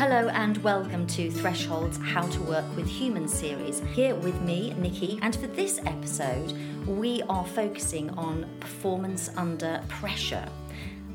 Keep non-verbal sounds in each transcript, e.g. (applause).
Hello and welcome to Threshold's How to Work with Humans series. Here with me, Nikki, and for this episode, we are focusing on performance under pressure.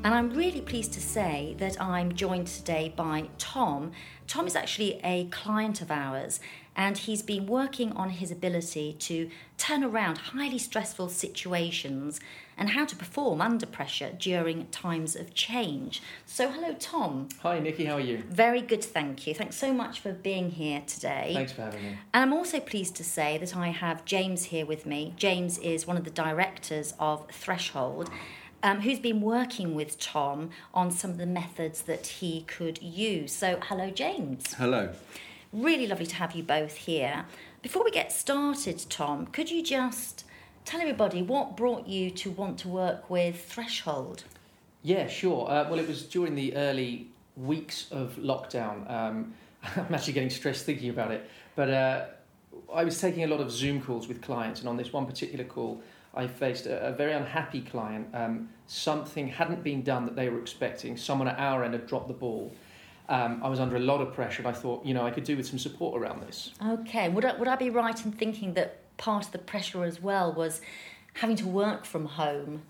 And I'm really pleased to say that I'm joined today by Tom. Tom is actually a client of ours, and he's been working on his ability to turn around highly stressful situations and how to perform under pressure during times of change. So, hello, Tom. Hi, Nikki, how are you? Very good, thank you. Thanks so much for being here today. Thanks for having me. And I'm also pleased to say that I have James here with me. James is one of the directors of Threshold um, who's been working with Tom on some of the methods that he could use. So, hello, James. Hello. Really lovely to have you both here. Before we get started, Tom, could you just tell everybody what brought you to want to work with Threshold? Yeah, sure. Uh, well, it was during the early weeks of lockdown. Um, (laughs) I'm actually getting stressed thinking about it. But uh, I was taking a lot of Zoom calls with clients, and on this one particular call, I faced a, a very unhappy client. Um, something hadn't been done that they were expecting. Someone at our end had dropped the ball. Um, I was under a lot of pressure, and I thought, you know, I could do with some support around this. Okay. Would I, would I be right in thinking that part of the pressure as well was having to work from home?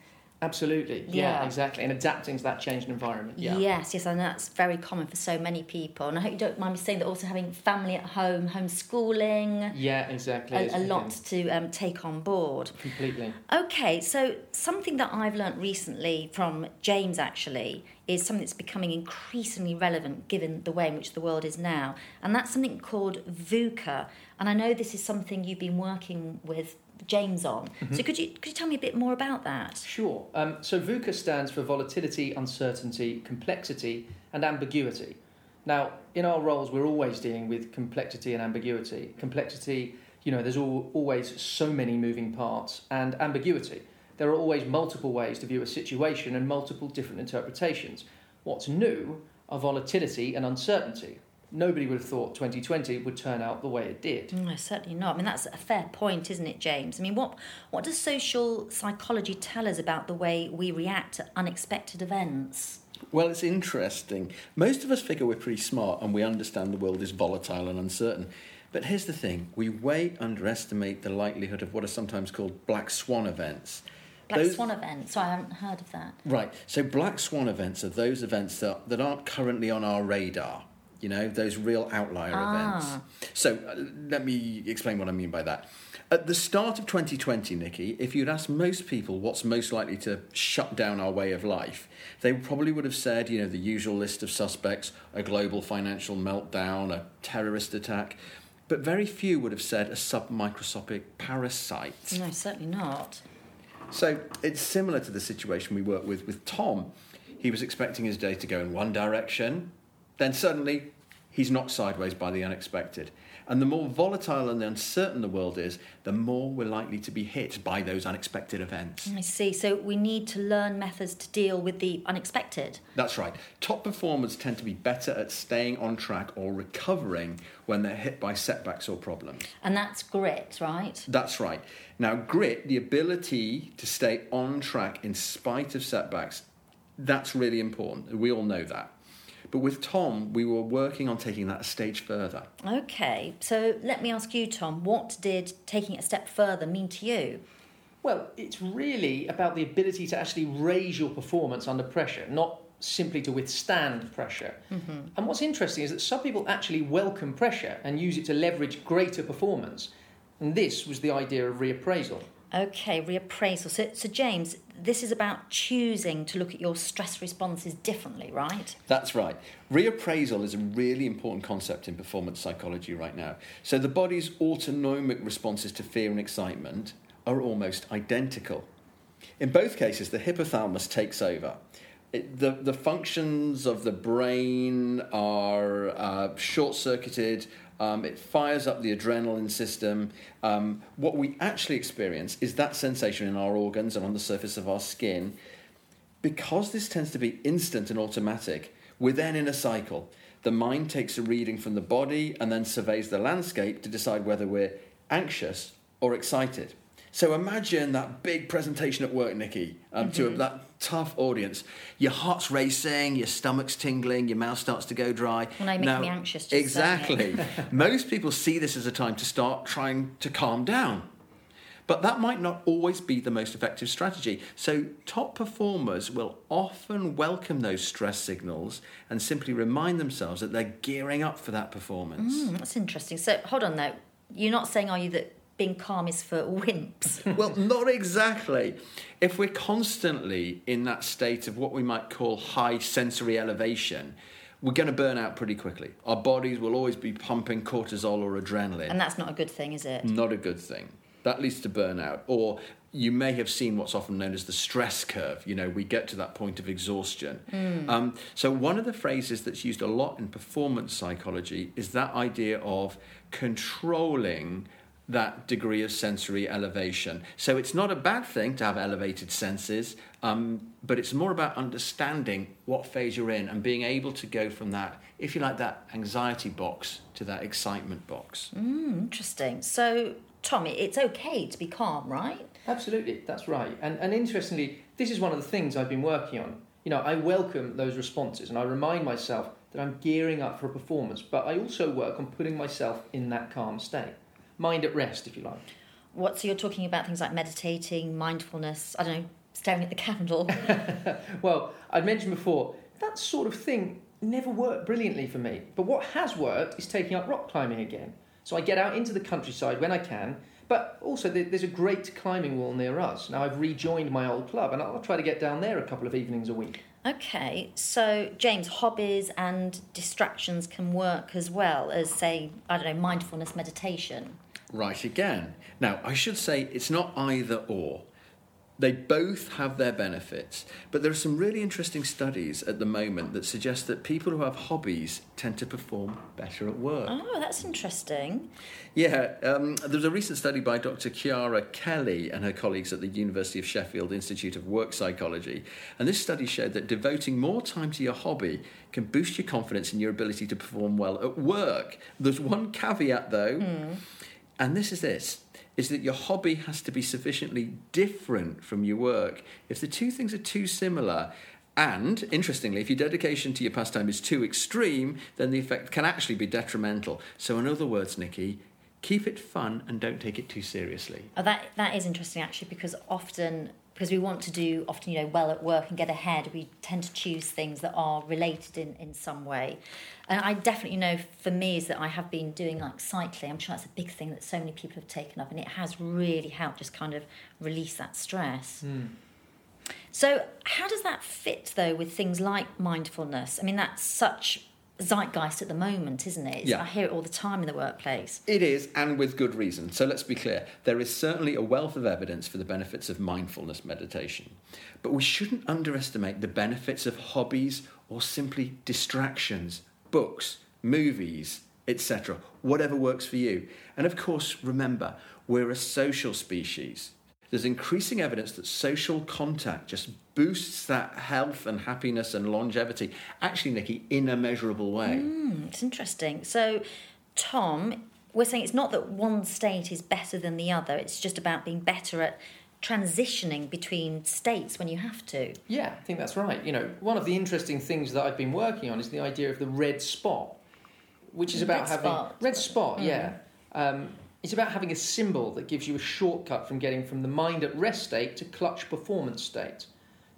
Absolutely. Yeah, Yeah. exactly. And adapting to that changed environment. Yeah. Yes, yes, and that's very common for so many people. And I hope you don't mind me saying that also having family at home, homeschooling, Yeah, exactly. a, a lot to um, take on board. Completely. Okay, so something that I've learnt recently from James actually is something that's becoming increasingly relevant given the way in which the world is now, and that's something called VUCA. And I know this is something you've been working with James on. So could you could you tell me a bit more about that? Sure. Um, so VUCA stands for volatility, uncertainty, complexity, and ambiguity. Now, in our roles, we're always dealing with complexity and ambiguity. Complexity, you know, there's al- always so many moving parts, and ambiguity. There are always multiple ways to view a situation and multiple different interpretations. What's new are volatility and uncertainty. Nobody would have thought 2020 would turn out the way it did. Mm, no, certainly not. I mean, that's a fair point, isn't it, James? I mean, what what does social psychology tell us about the way we react to unexpected events? Well, it's interesting. Most of us figure we're pretty smart and we understand the world is volatile and uncertain. But here's the thing we way underestimate the likelihood of what are sometimes called black swan events. Black Those- swan events. So I haven't heard of that. Right, so black swan events are those events that, that aren't currently on our radar, you know, those real outlier Ah. events. So uh, let me explain what I mean by that. At the start of 2020, Nikki, if you'd asked most people what's most likely to shut down our way of life, they probably would have said, you know, the usual list of suspects a global financial meltdown, a terrorist attack. But very few would have said a submicroscopic parasite. No, certainly not. So it's similar to the situation we work with with Tom. He was expecting his day to go in one direction, then suddenly he's knocked sideways by the unexpected. And the more volatile and uncertain the world is, the more we're likely to be hit by those unexpected events. I see. So we need to learn methods to deal with the unexpected. That's right. Top performers tend to be better at staying on track or recovering when they're hit by setbacks or problems. And that's grit, right? That's right. Now, grit, the ability to stay on track in spite of setbacks, that's really important. We all know that. But with Tom, we were working on taking that a stage further. Okay. So let me ask you, Tom, what did taking it a step further mean to you? Well, it's really about the ability to actually raise your performance under pressure, not simply to withstand pressure. Mm-hmm. And what's interesting is that some people actually welcome pressure and use it to leverage greater performance. And this was the idea of reappraisal. Okay, reappraisal. So, so James, this is about choosing to look at your stress responses differently, right? That's right. Reappraisal is a really important concept in performance psychology right now. So the body's autonomic responses to fear and excitement are almost identical. In both cases, the hypothalamus takes over. It, the, the functions of the brain are uh, short circuited, um, it fires up the adrenaline system. Um, what we actually experience is that sensation in our organs and on the surface of our skin because this tends to be instant and automatic, we're then in a cycle. The mind takes a reading from the body and then surveys the landscape to decide whether we're anxious or excited. So imagine that big presentation at work, Nikki, um, to Mm-hmm. that tough audience. Your heart's racing, your stomach's tingling, your mouth starts to go dry. Well, now you're making me anxious exactly. (laughs) Most people see this as a time to start trying to calm down. But that might not always be the most effective strategy. So, top performers will often welcome those stress signals and simply remind themselves that they're gearing up for that performance. Hmm, that's interesting. So hold on though. You're not saying, are you, that being calm is for wimps? (laughs) well, not exactly. If we're constantly in that state of what we might call high sensory elevation, we're going to burn out pretty quickly. Our bodies will always be pumping cortisol or adrenaline. and that's not a good thing, is it? Not a good thing. That leads to burnout. Or you may have seen what's often known as the stress curve. You know, we get to that point of exhaustion. Um, so, one of the phrases that's used a lot in performance psychology is that idea of controlling that degree of sensory elevation. So, it's not a bad thing to have elevated senses, um, but it's more about understanding what phase you're in and being able to go from that, if you like, that anxiety box to that excitement box. Hmm, interesting. So, Tommy, it's okay to be calm, right? Absolutely, that's right. And, and interestingly, this is one of the things I've been working on. You know, I welcome those responses and I remind myself that I'm gearing up for a performance, but I also work on putting myself in that calm state. Mind at rest, if you like. What, so you're talking about things like meditating, mindfulness, I don't know, staring at the candle. (laughs) Well, I'd mentioned before, that sort of thing never worked brilliantly for me. But what has worked is taking up rock climbing again. So I get out into the countryside when I can, but also there's a great climbing wall near us. Now I've rejoined my old club and I'll try to get down there a couple of evenings a week. okay, so James, hobbies and distractions can work as well as, say, I don't know, mindfulness meditation. Right again. Now, I should say it's not either or. They both have their benefits, but there are some really interesting studies at the moment that suggest that people who have hobbies tend to perform better at work. Oh, that's interesting. Yeah, um, there was a recent study by Dr. Ciara Kelly and her colleagues at the University of Sheffield Institute of Work Psychology. And this study showed that devoting more time to your hobby can boost your confidence in your ability to perform well at work. There's one caveat though, and this is this is that your hobby has to be sufficiently different from your work. If the two things are too similar, and interestingly, if your dedication to your pastime is too extreme, then the effect can actually be detrimental. So, in other words, Nikki, keep it fun and don't take it too seriously. Oh, that that is interesting actually because often because we want to do often you know well at work and get ahead, we tend to choose things that are related in in some way. And I definitely know for me is that I have been doing like cycling. I'm sure that's a big thing that so many people have taken up, and it has really helped just kind of release that stress. Hmm. So, how does that fit though with things like mindfulness? I mean, that's such zeitgeist at the moment, isn't it? It's- Yeah. I hear it all the time in the workplace. It is, and with good reason. So let's be clear there is certainly a wealth of evidence for the benefits of mindfulness meditation. But we shouldn't underestimate the benefits of hobbies or simply distractions, books, movies, etc., whatever works for you. And of course, remember, we're a social species. There's increasing evidence that social contact just boosts that health and happiness and longevity, actually, Nikki, in a measurable way. Hmm, it's interesting. So, Tom, we're saying it's not that one state is better than the other, it's just about being better at transitioning between states when you have to. Yeah, I think that's right. You know, one of the interesting things that I've been working on is the idea of the red spot, which is about Red having spot. red spot. Mm. Yeah, um, it's about having a symbol that gives you a shortcut from getting from the mind at rest state to clutch performance state.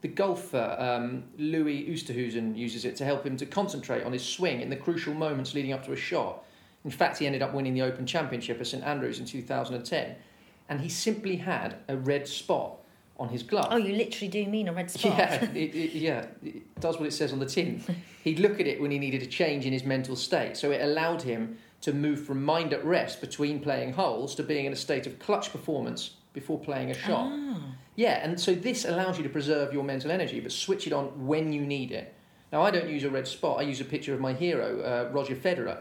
The golfer um, Louis Oosthuizen uses it to help him to concentrate on his swing in the crucial moments leading up to a shot. In fact, he ended up winning the Open Championship at St Andrews in 2010, and he simply had a red spot on his glove. Oh, you literally do mean a red (laughs) spot. Yeah, it, it, yeah, it does what it says on the tin. (laughs) He'd look at it when he needed a change in his mental state, so it allowed him to move from mind at rest between playing holes to being in a state of clutch performance before playing a shot. Ah. Yeah, and so this allows you to preserve your mental energy, but switch it on when you need it. Now, I don't use a red spot. I use a picture of my hero, uh, Roger Federer,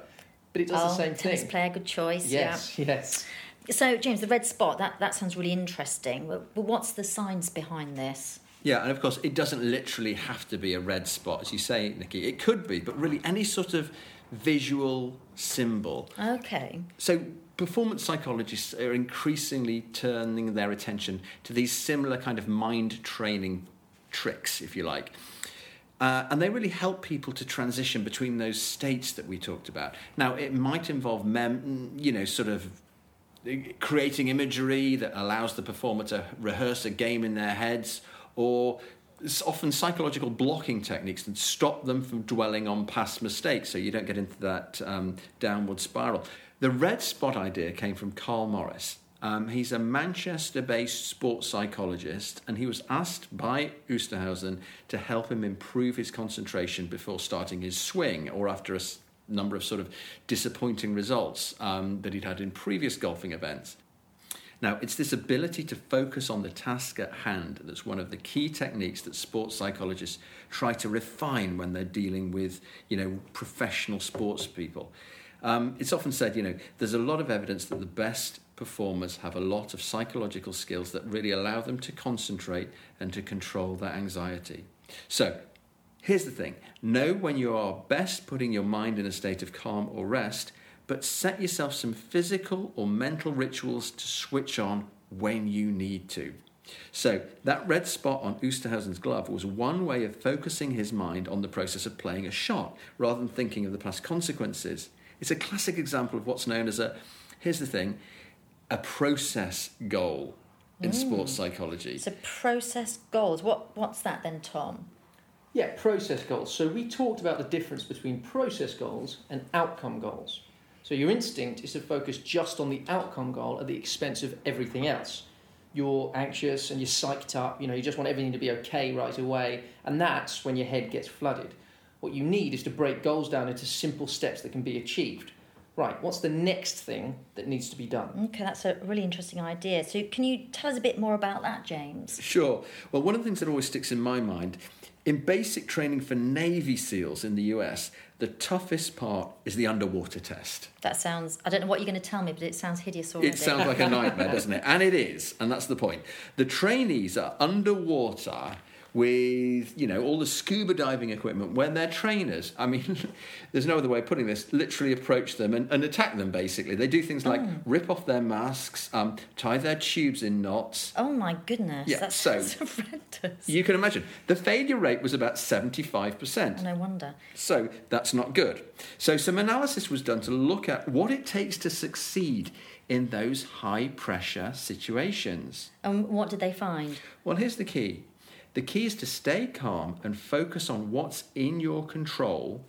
but it does oh, the same thing. tennis thing. player, good choice. Yes, yes. Yeah. So, James, the red spot, that, that sounds really interesting. But, but what's the science behind this? Yeah, and of course, it doesn't literally have to be a red spot, as you say, Nikki. It could be, but really, any sort of visual symbol. Okay. So, performance psychologists are increasingly turning their attention to these similar kind of mind training tricks, if you like. Uh, and they really help people to transition between those states that we talked about. Now, it might involve, mem- you know, sort of creating imagery that allows the performer to rehearse a game in their heads, or often psychological blocking techniques that stop them from dwelling on past mistakes so you don't get into that um, downward spiral. The red spot idea came from Karl Morris. Um, he's a Manchester based sports psychologist, and he was asked by Oosterhuizen to help him improve his concentration before starting his swing or after a number of sort of disappointing results um, that he'd had in previous golfing events. Now, it's this ability to focus on the task at hand that's one of the key techniques that sports psychologists try to refine when they're dealing with, you know, professional sports people. Um, it's often said, you know, there's a lot of evidence that the best performers have a lot of psychological skills that really allow them to concentrate and to control their anxiety. So, here's the thing know when you are best putting your mind in a state of calm or rest but set yourself some physical or mental rituals to switch on when you need to. So, that red spot on Oosterhuizen's glove was one way of focusing his mind on the process of playing a shot rather than thinking of the past consequences. It's a classic example of what's known as a, here's the thing, a process goal in mm. sports psychology. So, process goals. What, what's that then, Tom? Yeah, process goals. So, we talked about the difference between process goals and outcome goals. So your instinct is to focus just on the outcome goal at the expense of everything else. You're anxious and you're psyched up, you know, you just want everything to be okay right away, and that's when your head gets flooded. What you need is to break goals down into simple steps that can be achieved. Right, what's the next thing that needs to be done? Okay, that's a really interesting idea. So, can you tell us a bit more about that, James? Sure. Well, one of the things that always sticks in my mind in basic training for Navy SEALs in the US, the toughest part is the underwater test. That sounds, I don't know what you're going to tell me, but it sounds hideous already. It sounds like a nightmare, doesn't it? And it is, and that's the point. The trainees are underwater with you know all the scuba diving equipment when their trainers. I mean (laughs) there's no other way of putting this. Literally approach them and, and attack them basically. They do things like oh. rip off their masks um, tie their tubes in knots. Oh my goodness. Yeah, that's so (laughs) horrendous. you can imagine. The failure rate was about 75% no wonder. So that's not good. So some analysis was done to look at what it takes to succeed in those high pressure situations. And what did they find? Well, here's the key the key is to stay calm and focus on what's in your control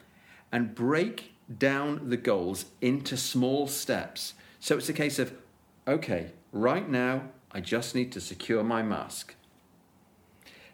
and break down the goals into small steps. So it's a case of, okay, right now I just need to secure my mask.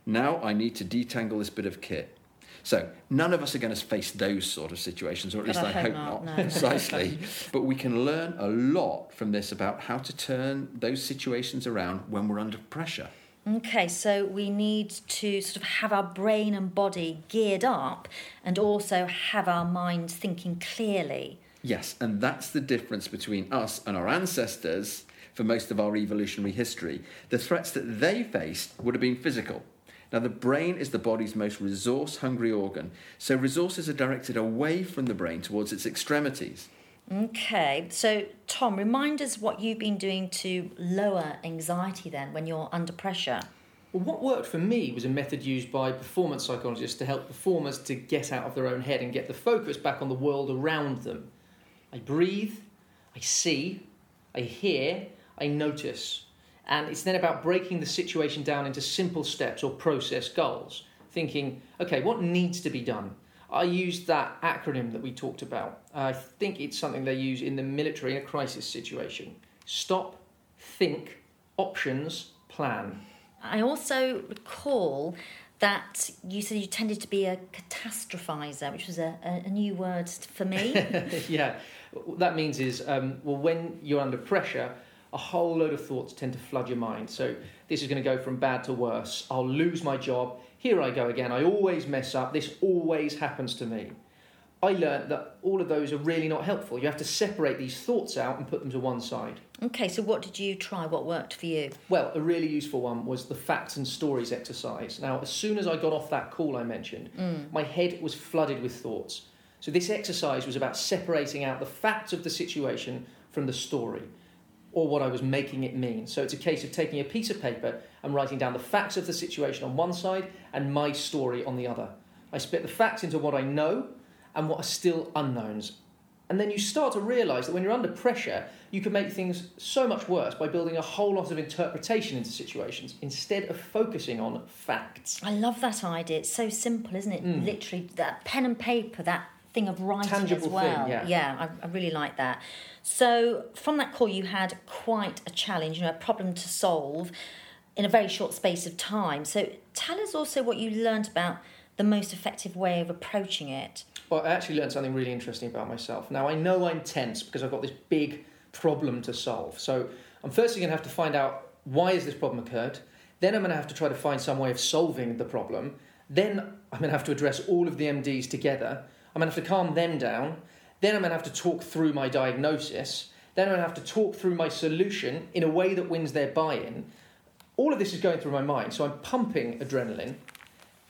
Now I need to detangle this bit of kit. So none of us are going to face those sort of situations, or at least I, I hope, not, not. No. (laughs) (laughs) precisely. but we can learn a lot from this about how to turn those situations around when we're under pressure. Okay, so we need to sort of have our brain and body geared up and also have our mind thinking clearly. Yes, and that's the difference between us and our ancestors for most of our evolutionary history. The threats that they faced would have been physical. Now, the brain is the body's most resource hungry organ, so resources are directed away from the brain towards its extremities. Okay, so Tom, remind us what you've been doing to lower anxiety then when you're under pressure. Well, what worked for me was a method used by performance psychologists to help performers to get out of their own head and get the focus back on the world around them. I breathe, I see, I hear, I notice. And it's then about breaking the situation down into simple steps or process goals, thinking, okay, what needs to be done? I used that acronym that we talked about. I think it's something they use in the military in a crisis situation. Stop, think, options, plan. I also recall that you said you tended to be a catastrophizer, which was a, a, new word for me. (laughs) yeah, what that means is, um, well, when you're under pressure, a whole load of thoughts tend to flood your mind. So this is going to go from bad to worse. I'll lose my job here I go again. I always mess up. This always happens to me. I learned that all of those are really not helpful. You have to separate these thoughts out and put them to one side. Okay, so what did you try? What worked for you? Well, a really useful one was the facts and stories exercise. Now, as soon as I got off that call I mentioned, mm. my head was flooded with thoughts. So this exercise was about separating out the facts of the situation from the story or what I was making it mean. So it's a case of taking a piece of paper and writing down the facts of the situation on one side and my story on the other. I split the facts into what I know and what are still unknowns. And then you start to realize that when you're under pressure, you can make things so much worse by building a whole lot of interpretation into situations instead of focusing on facts. I love that idea. It's so simple, isn't it? Mm. Literally, that pen and paper, that thing of writing Tangible as well. thing, yeah. I, I really like that. So, from that call, you had quite a challenge, you know, a problem to solve in a very short space of time. So, tell us also what you learned about the most effective way of approaching it. Well, I actually learned something really interesting about myself. Now, I know I'm tense because I've got this big problem to solve. So, I'm firstly going to have to find out why has this problem occurred. Then I'm going to have to try to find some way of solving the problem. Then I'm going to have to address all of the MDs together. I'm going to have to calm them down. Then I'm going to have to talk through my diagnosis. Then I'm going to have to talk through my solution in a way that wins their buy in. All of this is going through my mind, so I'm pumping adrenaline.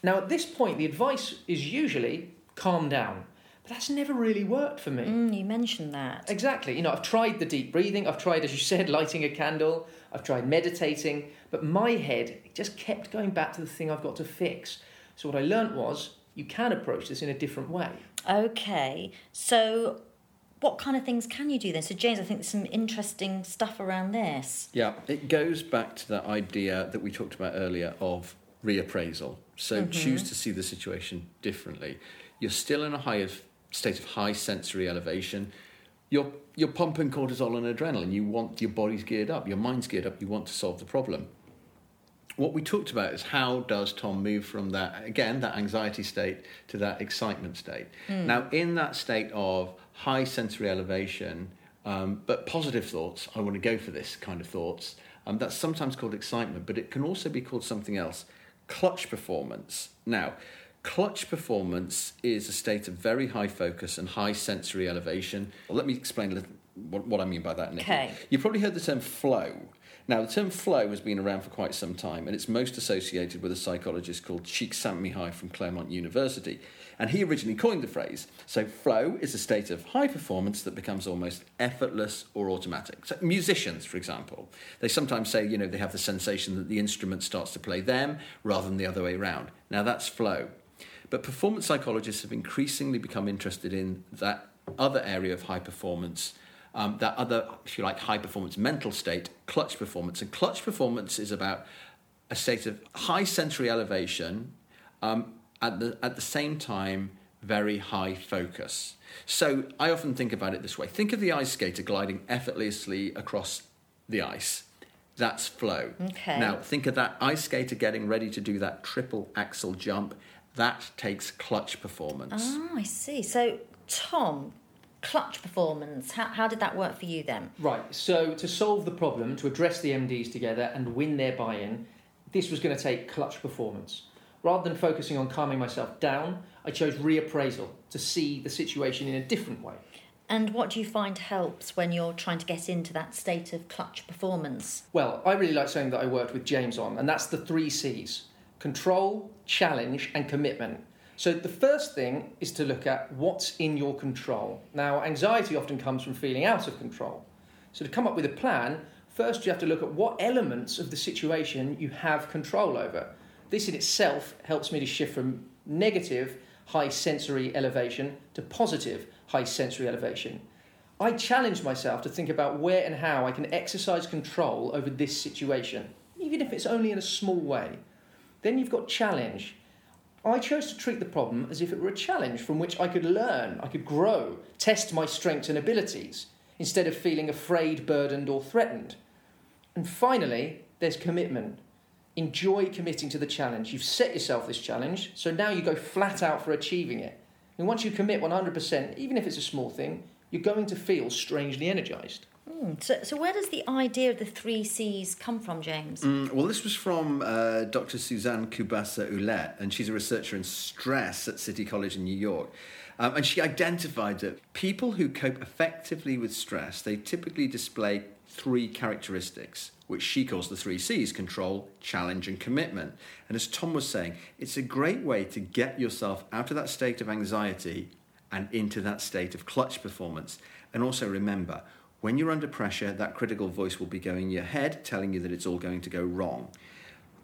Now, at this point, the advice is usually calm down. But that's never really worked for me. Mm, you mentioned that. Exactly. You know, I've tried the deep breathing, I've tried, as you said, lighting a candle, I've tried meditating, but my head just kept going back to the thing I've got to fix. So, what I learnt was you can approach this in a different way. Okay, so what kind of things can you do then? So, James, I think there's some interesting stuff around this. Yeah, it goes back to that idea that we talked about earlier of reappraisal. So mm-hmm. choose to see the situation differently. You're still in a high state of high sensory elevation. You're, you're pumping cortisol and adrenaline. You want your body's geared up, your mind's geared up. You want to solve the problem. What we talked about is how does Tom move from that again that anxiety state to that excitement state. Now, in that state of high sensory elevation, um, but positive thoughts, I want to go for this kind of thoughts. Um, that's sometimes called excitement, but it can also be called something else clutch performance. Now, clutch performance is a state of very high focus and high sensory elevation. Well, let me explain a little, what, what I mean by that, Nikki. Okay. You've probably heard the term flow. Now, the term flow has been around for quite some time, and it's most associated with a psychologist called Csikszentmihalyi from Claremont University. And he originally coined the phrase. So, flow is a state of high performance that becomes almost effortless or automatic. So, musicians, for example, they sometimes say, you know, they have the sensation that the instrument starts to play them rather than the other way around. Now, that's flow. But performance psychologists have increasingly become interested in that other area of high performance, um, that other, if you like, high performance mental state, clutch performance. And clutch performance is about a state of high sensory elevation, um, at, the, at the same time, very high focus. So I often think about it this way think of the ice skater gliding effortlessly across the ice. That's flow. Okay. Now, think of that ice skater getting ready to do that triple axel jump. That takes clutch performance. Oh, I see. So, Tom, clutch performance, how, how did that work for you then? Right, so to solve the problem, to address the MDs together and win their buy in, this was going to take clutch performance. Rather than focusing on calming myself down, I chose reappraisal to see the situation in a different way. And what do you find helps when you're trying to get into that state of clutch performance? Well, I really like something that I worked with James on, and that's the three C's control, challenge, and commitment. So, the first thing is to look at what's in your control. Now, anxiety often comes from feeling out of control. So, to come up with a plan, first you have to look at what elements of the situation you have control over. This in itself helps me to shift from negative high sensory elevation to positive high sensory elevation. I challenge myself to think about where and how I can exercise control over this situation, even if it's only in a small way. Then you've got challenge. I chose to treat the problem as if it were a challenge from which I could learn, I could grow, test my strengths and abilities, instead of feeling afraid, burdened, or threatened. And finally, there's commitment. Enjoy committing to the challenge. You've set yourself this challenge, so now you go flat out for achieving it. And once you commit 100%, even if it's a small thing, you're going to feel strangely energized. Hmm, So, so where does the idea of the three C's come from, James? Mm, well, this was from uh, Dr. Suzanne Kobasa Ouellette, and she's a researcher in stress at City College in New York. Um, and she identified that people who cope effectively with stress, they typically display three characteristics, which she calls the three C's control, challenge, and commitment. And as Tom was saying, it's a great way to get yourself out of that state of anxiety and into that state of clutch performance. And also remember, when you're under pressure, that critical voice will be going in your head, telling you that it's all going to go wrong.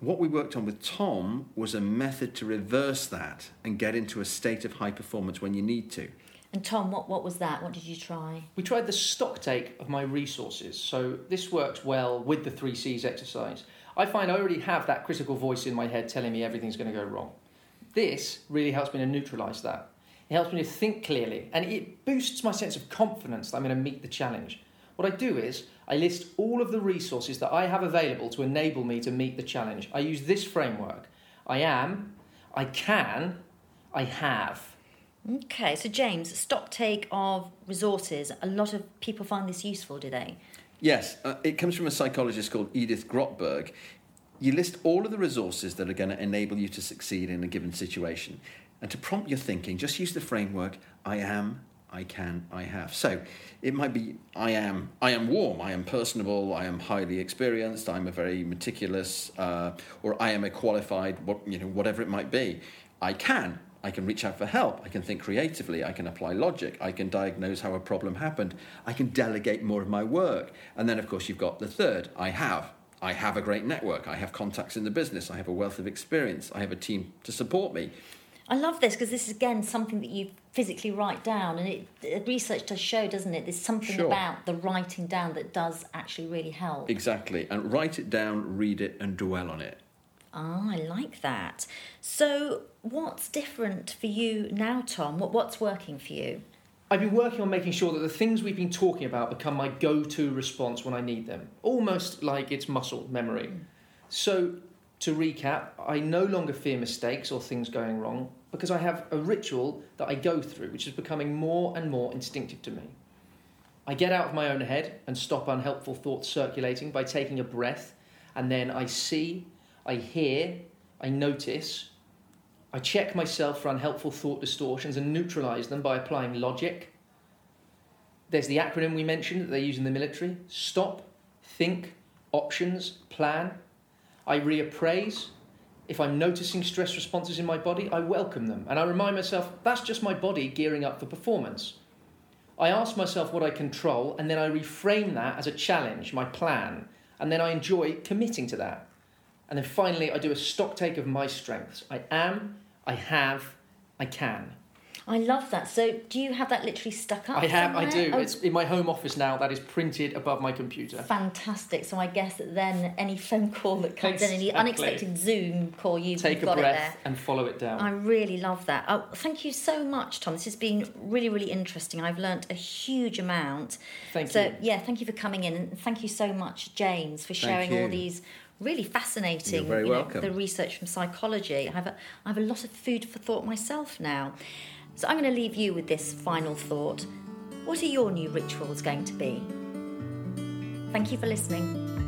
What we worked on with Tom was a method to reverse that and get into a state of high performance when you need to. And Tom, what, what was that? What did you try? We tried the stock take of my resources. So this works well with the three C's exercise. I find I already have that critical voice in my head telling me everything's going to go wrong. This really helps me to neutralize that. It helps me to think clearly and it boosts my sense of confidence that I'm going to meet the challenge. What I do is I list all of the resources that I have available to enable me to meet the challenge. I use this framework I am, I can, I have. Okay, so James, stock take of resources. A lot of people find this useful, do they? Yes, uh, it comes from a psychologist called Edith Grotberg. You list all of the resources that are going to enable you to succeed in a given situation. And to prompt your thinking, just use the framework I am, I can, I have. So it might be I am, I am warm, I am personable, I am highly experienced, I'm a very meticulous, uh, or I am a qualified, what, you know, whatever it might be. I can, I can reach out for help. I can think creatively. I can apply logic. I can diagnose how a problem happened. I can delegate more of my work. And then, of course, you've got the third I have. I have a great network. I have contacts in the business. I have a wealth of experience. I have a team to support me. I love this because this is again something that you physically write down, and it research does show, doesn't it? There's something Sure. about the writing down that does actually really help. Exactly. And write it down, read it, and dwell on it. Ah, I like that. So, what's different for you now, Tom? What what's working for you? I've been working on making sure that the things we've been talking about become my go to response when I need them, almost like it's muscle memory. So, to recap, I no longer fear mistakes or things going wrong because I have a ritual that I go through, which is becoming more and more instinctive to me. I get out of my own head and stop unhelpful thoughts circulating by taking a breath, and then I see, I hear, I notice. I check myself for unhelpful thought distortions and neutralize them by applying logic. There's the acronym we mentioned that they use in the military stop, think, options, plan. I reappraise. If I'm noticing stress responses in my body, I welcome them and I remind myself that's just my body gearing up for performance. I ask myself what I control and then I reframe that as a challenge, my plan, and then I enjoy committing to that. And then finally, I do a stock take of my strengths. I am, I have, I can. I love that. So, do you have that literally stuck up? I have, I do. Oh, It's in my home office now. That is printed above my computer. fantastic. So, I guess that then any phone call that comes in, any unexpected Zoom call, you've Take a got it there. breath and follow it down. I really love that. Oh, thank you so much, Tom. This has been really, really interesting. I've learnt a huge amount. Thank so, you. So, yeah, thank you for coming in, and thank you so much, James, for sharing all these really fascinating. You're very you know, welcome. the research from psychology. I have a, I have a lot of food for thought myself now. So I'm going to leave you with this final thought. What are your new rituals going to be? Thank you for listening.